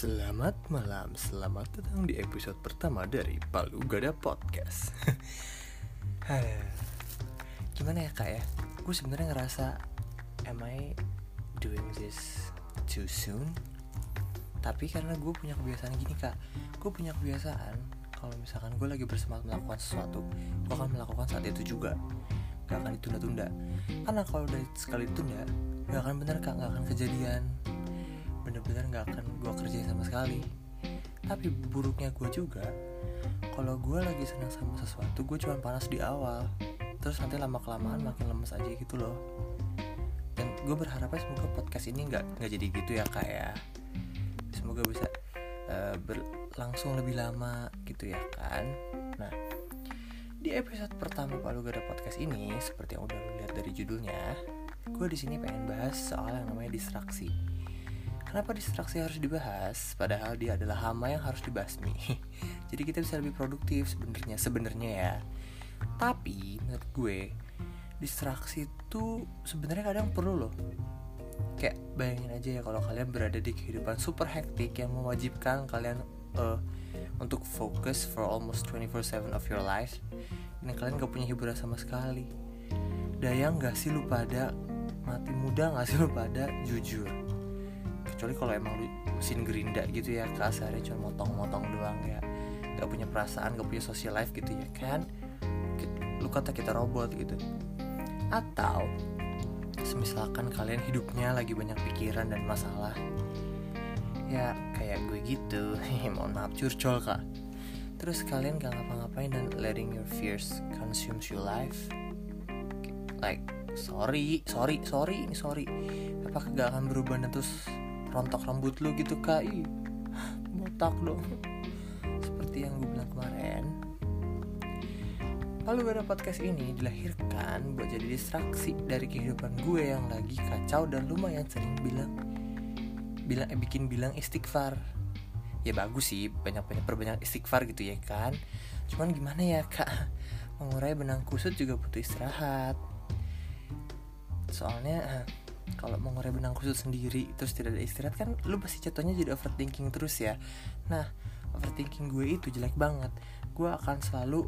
Selamat malam, selamat datang di episode pertama dari Palu Gada Podcast. Gimana ya kak ya? Gue sebenarnya ngerasa, am I doing this too soon? Tapi karena gue punya kebiasaan gini kak, gue punya kebiasaan kalau misalkan gue lagi bersemangat melakukan sesuatu, gue akan melakukan saat itu juga, gak akan ditunda-tunda. Karena kalau udah sekali ditunda, gak akan bener kak, gak akan kejadian bener-bener gak akan gue kerjain sama sekali. Tapi buruknya gue juga kalau gue lagi senang sama sesuatu gue cuma panas di awal. Terus nanti lama kelamaan makin lemes aja gitu loh. Dan gue berharapnya semoga podcast ini nggak nggak jadi gitu ya kak ya. Semoga bisa uh, berlangsung lebih lama gitu ya kan? Nah di episode pertama Palu Gada Podcast ini seperti yang udah lihat dari judulnya gue di sini pengen bahas soal yang namanya distraksi Kenapa distraksi harus dibahas? Padahal dia adalah hama yang harus dibasmi. Jadi kita bisa lebih produktif sebenarnya, sebenarnya ya. Tapi menurut gue distraksi itu sebenarnya kadang perlu loh. Kayak bayangin aja ya kalau kalian berada di kehidupan super hektik yang mewajibkan kalian uh, untuk fokus for almost 24/7 of your life dan kalian gak punya hiburan sama sekali. Dayang gak sih lu pada mati muda gak sih lu pada jujur? Kecuali kalau emang lu mesin gerinda gitu ya kasarnya cuma motong-motong doang ya. Gak punya perasaan gak punya social life gitu ya kan. Lu kata kita robot gitu. Atau semisalkan kalian hidupnya lagi banyak pikiran dan masalah. Ya kayak gue gitu. Mohon maaf curcol kak. Terus kalian gak ngapa-ngapain dan letting your fears consume your life? Like sorry sorry sorry sorry. Apakah gak akan berubah dan terus rontok rambut lu gitu kak Ih, botak dong seperti yang gue bilang kemarin Lalu pada podcast ini dilahirkan buat jadi distraksi dari kehidupan gue yang lagi kacau dan lumayan sering bilang bilang eh, bikin bilang istighfar. Ya bagus sih banyak-banyak perbanyak istighfar gitu ya kan. Cuman gimana ya kak mengurai benang kusut juga butuh istirahat. Soalnya kalau mau ngore benang kusut sendiri terus tidak ada istirahat kan lu pasti jatuhnya jadi overthinking terus ya. Nah overthinking gue itu jelek banget. Gue akan selalu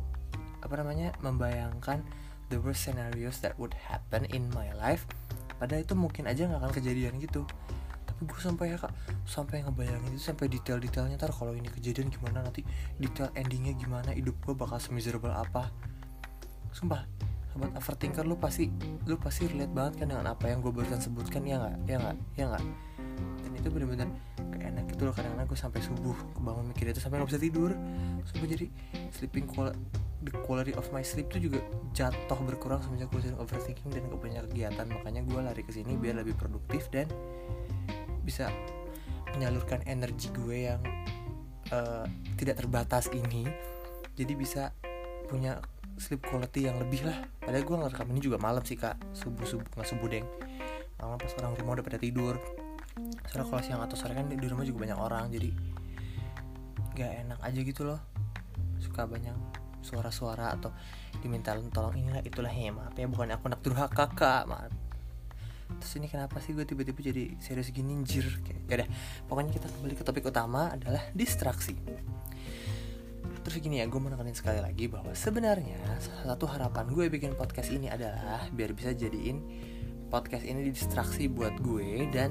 apa namanya membayangkan the worst scenarios that would happen in my life. Padahal itu mungkin aja nggak akan kejadian gitu. Tapi gue sampai ya kak sampai ngebayangin itu sampai detail-detailnya ntar kalau ini kejadian gimana nanti detail endingnya gimana hidup gue bakal semiserable apa. Sumpah sobat overthinker lu pasti lu pasti relate banget kan dengan apa yang gue barusan sebutkan ya nggak? Ya nggak? Ya nggak? Dan itu benar-benar enak gitu loh kadang-kadang gue sampai subuh kebangun mikir itu sampai nggak bisa tidur. Subuh jadi sleeping quality the quality of my sleep tuh juga jatuh berkurang semenjak gue sering overthinking dan gak punya kegiatan. Makanya gue lari ke sini biar lebih produktif dan bisa menyalurkan energi gue yang uh, tidak terbatas ini. Jadi bisa punya sleep quality yang lebih lah. Padahal gue ngerekam ini juga malam sih kak. Subuh subuh nggak subuh deng. Malam pas orang rumah udah pada tidur. Soalnya kalau siang atau sore kan di rumah juga banyak orang jadi nggak enak aja gitu loh. Suka banyak suara-suara atau diminta tolong inilah itulah ya maaf ya bukan aku nak durhaka kak. Maaf terus ini kenapa sih gue tiba-tiba jadi serius gini kayak ya udah pokoknya kita kembali ke topik utama adalah distraksi Terus gini ya, gue menekankan sekali lagi bahwa sebenarnya salah satu harapan gue bikin podcast ini adalah biar bisa jadiin podcast ini distraksi buat gue dan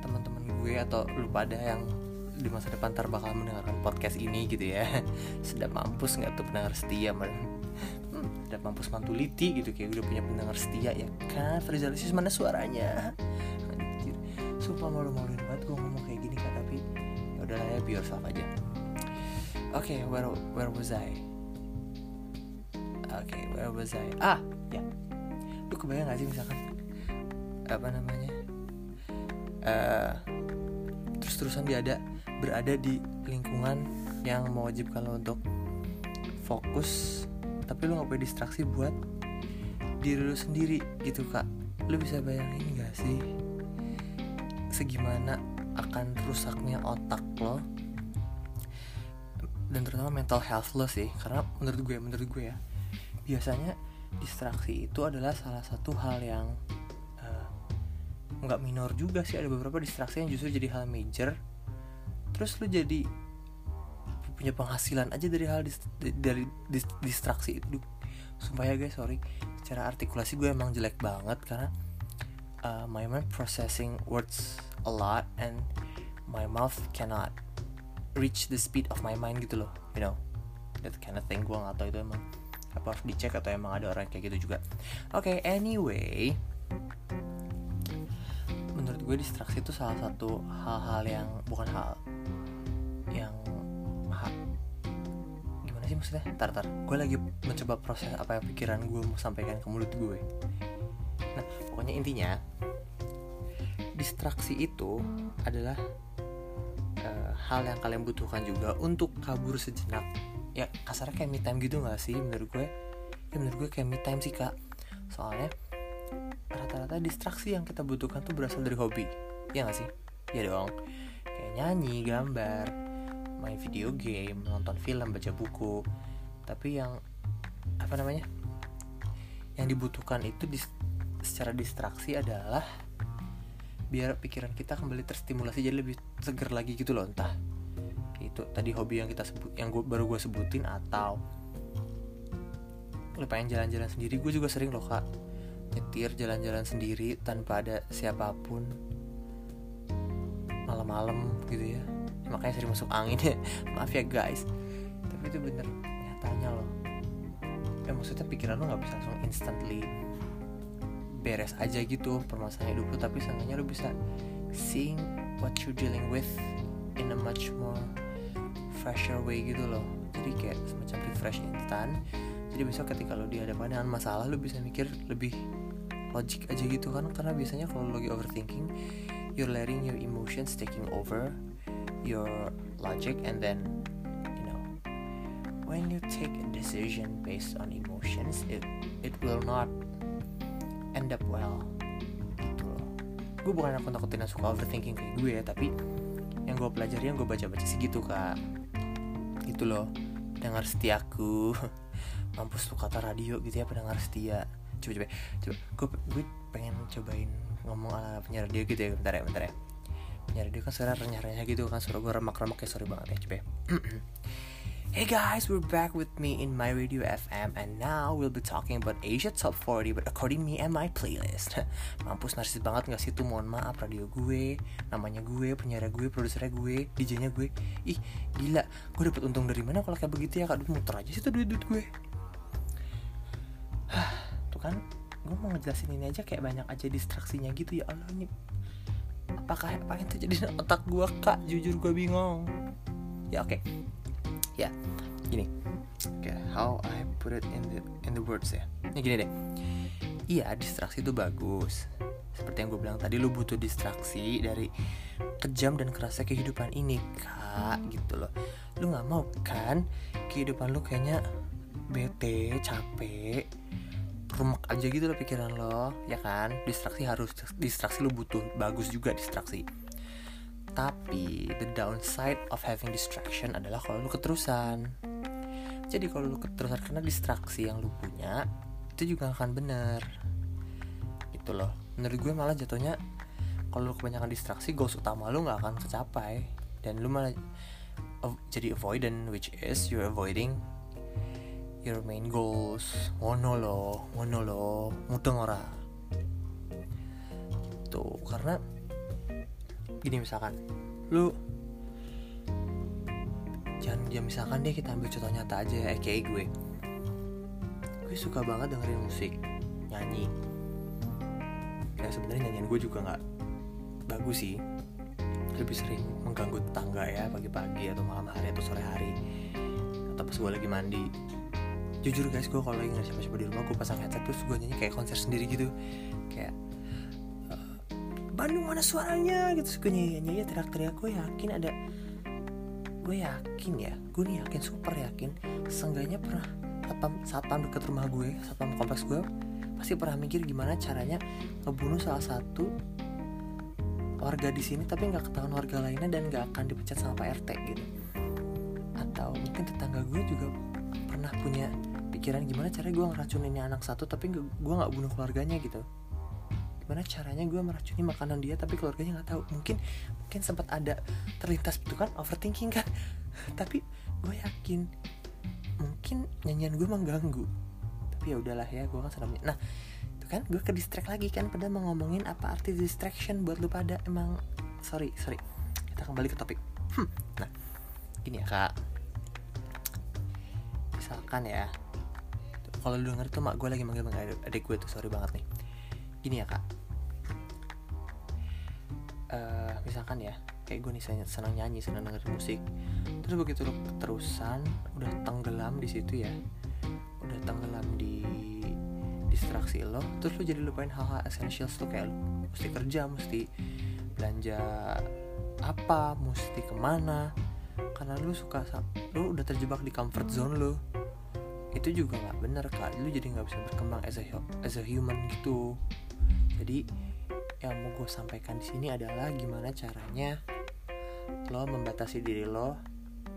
teman-teman gue atau lu pada yang di masa depan ntar bakal mendengarkan podcast ini gitu ya. Sudah mampus nggak tuh pendengar setia man hmm, sudah mampus mantuliti gitu kayak udah punya pendengar setia ya kan Frizalisis mana suaranya? Anjir. sumpah malu-maluin banget gue ngomong kayak gini kan tapi ya udahlah ya biar yourself aja okay, where where was I? Oke, okay, where was I? Ah, ya. Lu kebayang gak sih misalkan apa namanya? Uh, terus-terusan dia ada berada di lingkungan yang mewajibkan lo untuk fokus, tapi lu gak punya distraksi buat diri lu sendiri gitu kak. Lu bisa bayangin gak sih segimana akan rusaknya otak lo dan terutama mental health lo sih karena menurut gue menurut gue ya biasanya distraksi itu adalah salah satu hal yang uh, nggak minor juga sih. Ada beberapa distraksi yang justru jadi hal major. Terus lu jadi punya penghasilan aja dari hal dis, dari dis, distraksi itu. Sumpah ya guys sorry secara artikulasi gue emang jelek banget karena uh, my mind processing words a lot and my mouth cannot reach the speed of my mind gitu loh you know. That kind of thing gue gak tau itu emang apa harus dicek atau emang ada orang kayak gitu juga. Oke okay, anyway menurut gue distraksi itu salah satu hal-hal yang bukan hal yang ha, gimana sih maksudnya? Tar tar gue lagi mencoba proses apa yang pikiran gue mau sampaikan ke mulut gue nah pokoknya intinya distraksi itu adalah hal yang kalian butuhkan juga untuk kabur sejenak. Ya kasarnya kayak me time gitu gak sih menurut gue? Ya menurut gue kayak me time sih kak. Soalnya rata-rata distraksi yang kita butuhkan tuh berasal dari hobi. Ya gak sih? Ya dong. Kayak nyanyi gambar main video game nonton film baca buku. Tapi yang apa namanya? Yang dibutuhkan itu dis, secara distraksi adalah biar pikiran kita kembali terstimulasi jadi lebih seger lagi gitu loh entah itu tadi hobi yang kita sebut yang gua, baru gue sebutin atau lo pengen jalan-jalan sendiri. Gue juga sering loh kak nyetir jalan-jalan sendiri tanpa ada siapa pun. Malam-malam gitu ya. Makanya sering masuk angin ya. Maaf ya guys. Tapi itu bener nyatanya loh. Ya maksudnya pikiran lo nggak bisa langsung instantly beres aja gitu permasalahan hidup lo tapi seenggaknya lo bisa seeing what you dealing with in a much more fresher way gitu loh. Jadi kayak semacam refresh instan. Jadi besok ketika lo dihadapkan dengan masalah lo bisa mikir lebih logik aja gitu kan. Karena biasanya kalau lagi overthinking you're letting your emotions taking over your logic and then you know when you take a decision based on emotions it it will not end up well. Gitu loh. Gue bukan aku takutin yang suka overthinking kayak gue ya tapi yang gue pelajari yang gue baca-baca sih gitu kak. Gitu loh. Dengar setiaku mampus tuh kata radio gitu ya pendengar setia. Coba coba coba. Gue gue pengen cobain ngomong ala penyiar radio gitu ya bentar ya bentar ya. Penyiar radio kan suara renyah-renyah gitu kan suara gue remak-remak kayak sorry banget ya coba ya. Hey guys, we're back with me in my radio FM and now we'll be talking about Asia Top 40 but according me and my playlist. Mampus narsis banget gak sih tuh mohon maaf radio gue, namanya gue, penyiar gue, produsernya gue, DJ-nya gue. Ih, gila, gue dapet untung dari mana kalau kayak begitu ya kak? Muter aja sih tuh duit-duit gue. tuh kan, gue mau ngejelasin ini aja kayak banyak aja distraksinya gitu ya Allah ini apakah apa yang terjadi di otak gue kak jujur gue bingung ya oke okay ya gini. Okay, how I put it in the in the words ya. Ini gini deh. Iya distraksi itu bagus. Seperti yang gue bilang tadi lu butuh distraksi dari kejam dan kerasnya kehidupan ini kak gitu loh. Lu nggak mau kan kehidupan lu kayaknya bete capek rumek aja gitu loh pikiran lo ya kan? Distraksi harus distraksi lu butuh bagus juga distraksi tapi the downside of having distraction adalah kalau lu keterusan. Jadi kalau lu keterusan karena distraksi yang lu punya itu juga akan bener. Gitu loh. Menurut gue malah jatuhnya kalau lu kebanyakan distraksi goals utama lu nggak akan tercapai dan lu malah jadi avoidant which is you're avoiding your main goals ngono lo ngono lo mudeng ora tuh karena gini misalkan lu jangan ya misalkan deh kita ambil contoh nyata aja ya kayak gue. Gue suka banget dengerin musik nyanyi. Ya sebenarnya nyanyian gue juga nggak bagus sih. Lebih sering mengganggu tetangga ya pagi-pagi atau malam hari atau sore hari. Atau pas gue lagi mandi. Jujur guys gue kalau lagi nggak siapa-siapa di rumah gue pasang headset terus gue nyanyi kayak konser sendiri gitu. Kayak Bandung mana suaranya? Gitu. Suka nyanyi nyanyi teriak-teriak. Gue yakin ada gue yakin ya gue nih yakin super yakin seenggaknya pernah satpam satpam dekat rumah gue satpam kompleks gue pasti pernah mikir gimana caranya ngebunuh salah satu warga di sini tapi nggak ketahuan warga lainnya dan nggak akan dipecat sama pak rt gitu. Atau mungkin tetangga gue juga pernah punya pikiran gimana caranya gue ngeracunin anak satu tapi gue nggak bunuh keluarganya gitu gimana caranya gue meracuni makanan dia tapi keluarganya nggak tahu. Mungkin mungkin sempat ada terlintas itu kan overthinking kan. Tapi gue yakin mungkin nyanyian gue mengganggu. Tapi ya udahlah ya gue kan sedang nah itu kan gue ke distract lagi kan pada mau ngomongin apa arti distraction buat lu pada emang sorry sorry. Kita kembali ke topik. Hmm, nah gini ya kak. Misalkan ya kalau lu denger tuh mak gue lagi manggil manggil adik gue tuh sorry banget nih. Gini ya kak misalkan ya kayak gue nih senang nyanyi senang dengerin musik. Terus begitu lu keterusan udah tenggelam di situ ya. Udah tenggelam di distraksi lo terus lu jadi lupain hal-hal essentials tuh kayak lu mesti kerja mesti belanja apa mesti ke mana. Karena lu suka lu udah terjebak di comfort zone lu. Itu juga nggak bener kak. Lu jadi nggak bisa berkembang as a as a human gitu. Jadi yang mau gue sampaikan di sini adalah gimana caranya lo membatasi diri lo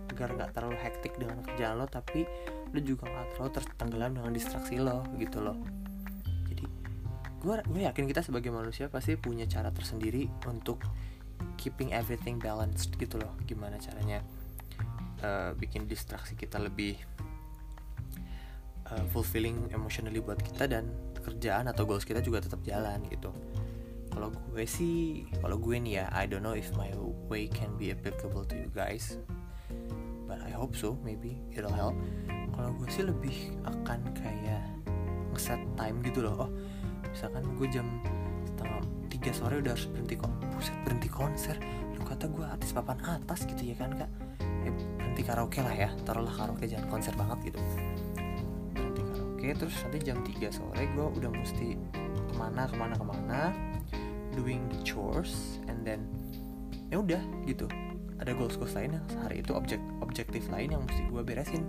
agar nggak terlalu hektik dengan kerjaan lo tapi lo juga nggak terlalu tertenggelam dengan distraksi lo gitu loh. Jadi gue gue yakin kita sebagai manusia pasti punya cara tersendiri untuk keeping everything balanced gitu loh. Gimana caranya uh, bikin distraksi kita lebih uh, fulfilling emotionally buat kita dan kerjaan atau goals kita juga tetap jalan gitu kalau gue sih kalau gue nih ya I don't know if my way can be applicable to you guys. But I hope so maybe it'll help. Kalau gue sih lebih akan kayak ngeset time gitu loh. Oh misalkan gue jam setengah tiga sore udah harus berhenti kok buset berhenti konser. Lu kata gue artis papan atas gitu ya kan kak? Ya, berhenti karaoke lah ya. Taruhlah karaoke jangan konser banget gitu. Berhenti karaoke terus nanti jam 3 sore gue udah mesti ke mana ke mana ke mana doing the chores and then ya udah gitu. Ada goals goals lain yang sehari itu objek objektif lain yang mesti gue beresin.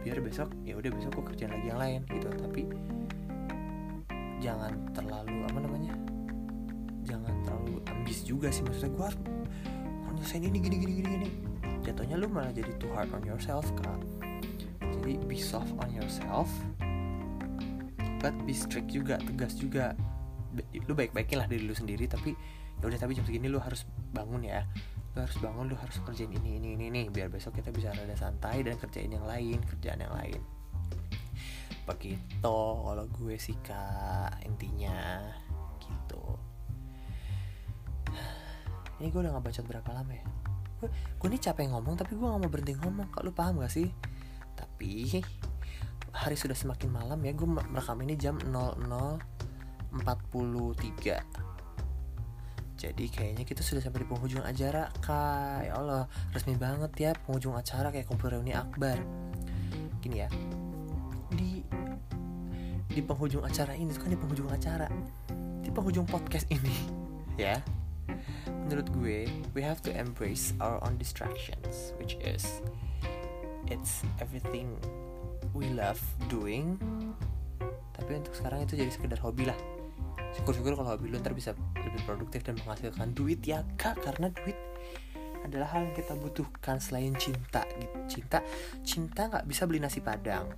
Biar besok ya udah besok gue kerjaan lagi yang lain gitu. Tapi jangan terlalu apa namanya jangan terlalu ambis juga sih. Maksudnya gue harus nyelesain ini gini gini gini gini. Jatuhnya lu malah jadi too hard on yourself kak. Jadi be soft on yourself but be strict juga tegas juga lu baik-baikin lah diri lu sendiri tapi ya udah tapi jam segini lu harus bangun ya. Lu harus bangun lu harus kerjain ini ini ini nih biar besok kita bisa rada santai dan kerjain yang lain kerjaan yang lain. Begitu kalau gue sih kak intinya. Gitu. Ini gue udah baca berapa lama ya? Gue, gue ini capek ngomong tapi gue nggak mau berhenti ngomong kak. Lu paham gak sih? Tapi hari sudah semakin malam ya gue merekam ini jam 00 43 jadi kayaknya kita sudah sampai di penghujung acara kak. Ya Allah resmi banget ya penghujung acara kayak kumpul reuni akbar. Gini ya di di penghujung acara ini kan di penghujung acara di penghujung podcast ini ya menurut gue we have to embrace our own distractions which is it's everything we love doing tapi untuk sekarang itu jadi sekedar hobi lah syukur-syukur kalau hobi lu ntar bisa lebih produktif dan menghasilkan duit ya kak. Karena duit adalah hal yang kita butuhkan selain cinta gitu. Cinta cinta nggak bisa beli nasi padang.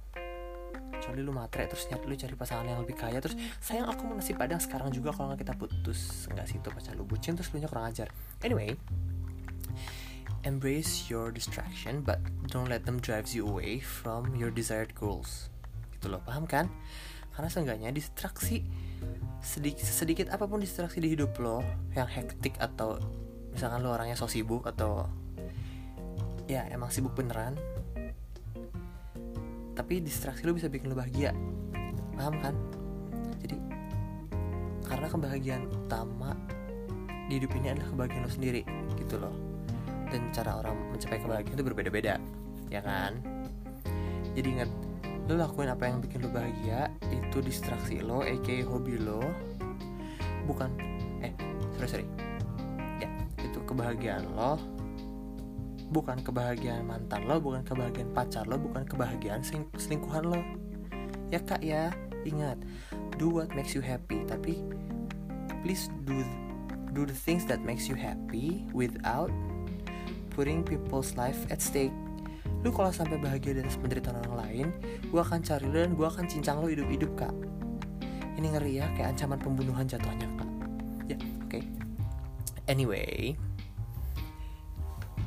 Kecuali lu matre terus nyari lu cari pasangan yang lebih kaya. Terus sayang aku mau nasi padang sekarang juga kalau nggak kita putus. Nggak sih itu pacar lu bucin terus lu nya kurang ajar. Anyway embrace your distraction but don't let them drive you away from your desired goals. Gitu loh paham kan? Karena seenggaknya distraksi sedikit sedikit apa pun distraksi di hidup lo yang hektik atau misalkan lo orangnya so sibuk atau ya emang sibuk beneran tapi distraksi lo bisa bikin lo bahagia. Paham kan? Jadi karena kebahagiaan utama di hidup ini adalah kebahagiaan lo sendiri gitu loh. Dan cara orang mencapai kebahagiaan itu berbeda-beda ya kan? Jadi ingat lo lakuin apa yang bikin lo bahagia itu distraksi lo aka hobi lo. Bukan eh sorry sorry. Ya itu kebahagiaan lo. Bukan kebahagiaan mantan lo bukan kebahagiaan pacar lo bukan kebahagiaan seling selingkuhan lo. Ya kak ya ingat. Do what makes you happy tapi please do do the things that makes you happy without putting people's life at stake lu kalau sampai bahagia dari penderitaan orang lain gue akan cari lu dan gue akan cincang lu hidup-hidup kak. Ini ngeri ya kayak ancaman pembunuhan jatuhnya kak. Ya oke. Okay. anyway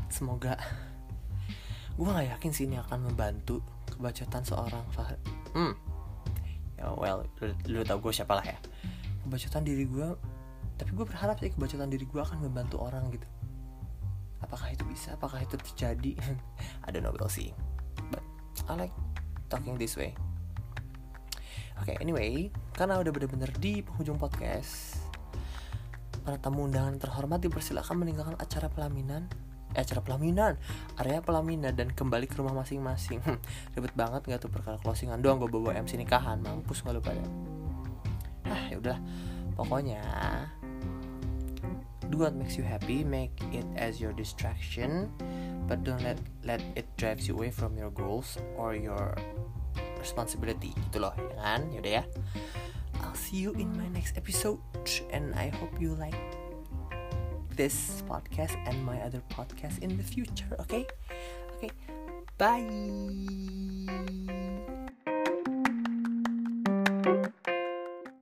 semoga gue gak yakin sih ini akan membantu kebacotan seorang Fahri hmm. Ya well lu, lu tau gue siapa lah ya. Kebacotan diri gue tapi gue berharap sih kebacotan diri gue akan membantu orang gitu apakah itu bisa? Apakah itu terjadi? I don't know we'll see. But I like talking this way. Oke okay, anyway karena udah bener-bener di penghujung podcast para tamu undangan terhormat dipersilakan meninggalkan acara pelaminan eh, acara pelaminan area pelaminan dan kembali ke rumah masing-masing. Hmm, ribet banget nggak tuh perkara closingan doang gue bawa MC nikahan mampus nggak lu pada. Ah ya udah pokoknya do what makes you happy make it as your distraction but don't let let it drives you away from your goals or your responsibility gitu loh ya kan yaudah ya I'll see you in my next episode and I hope you like this podcast and my other podcast in the future. Okay? Okay. Bye.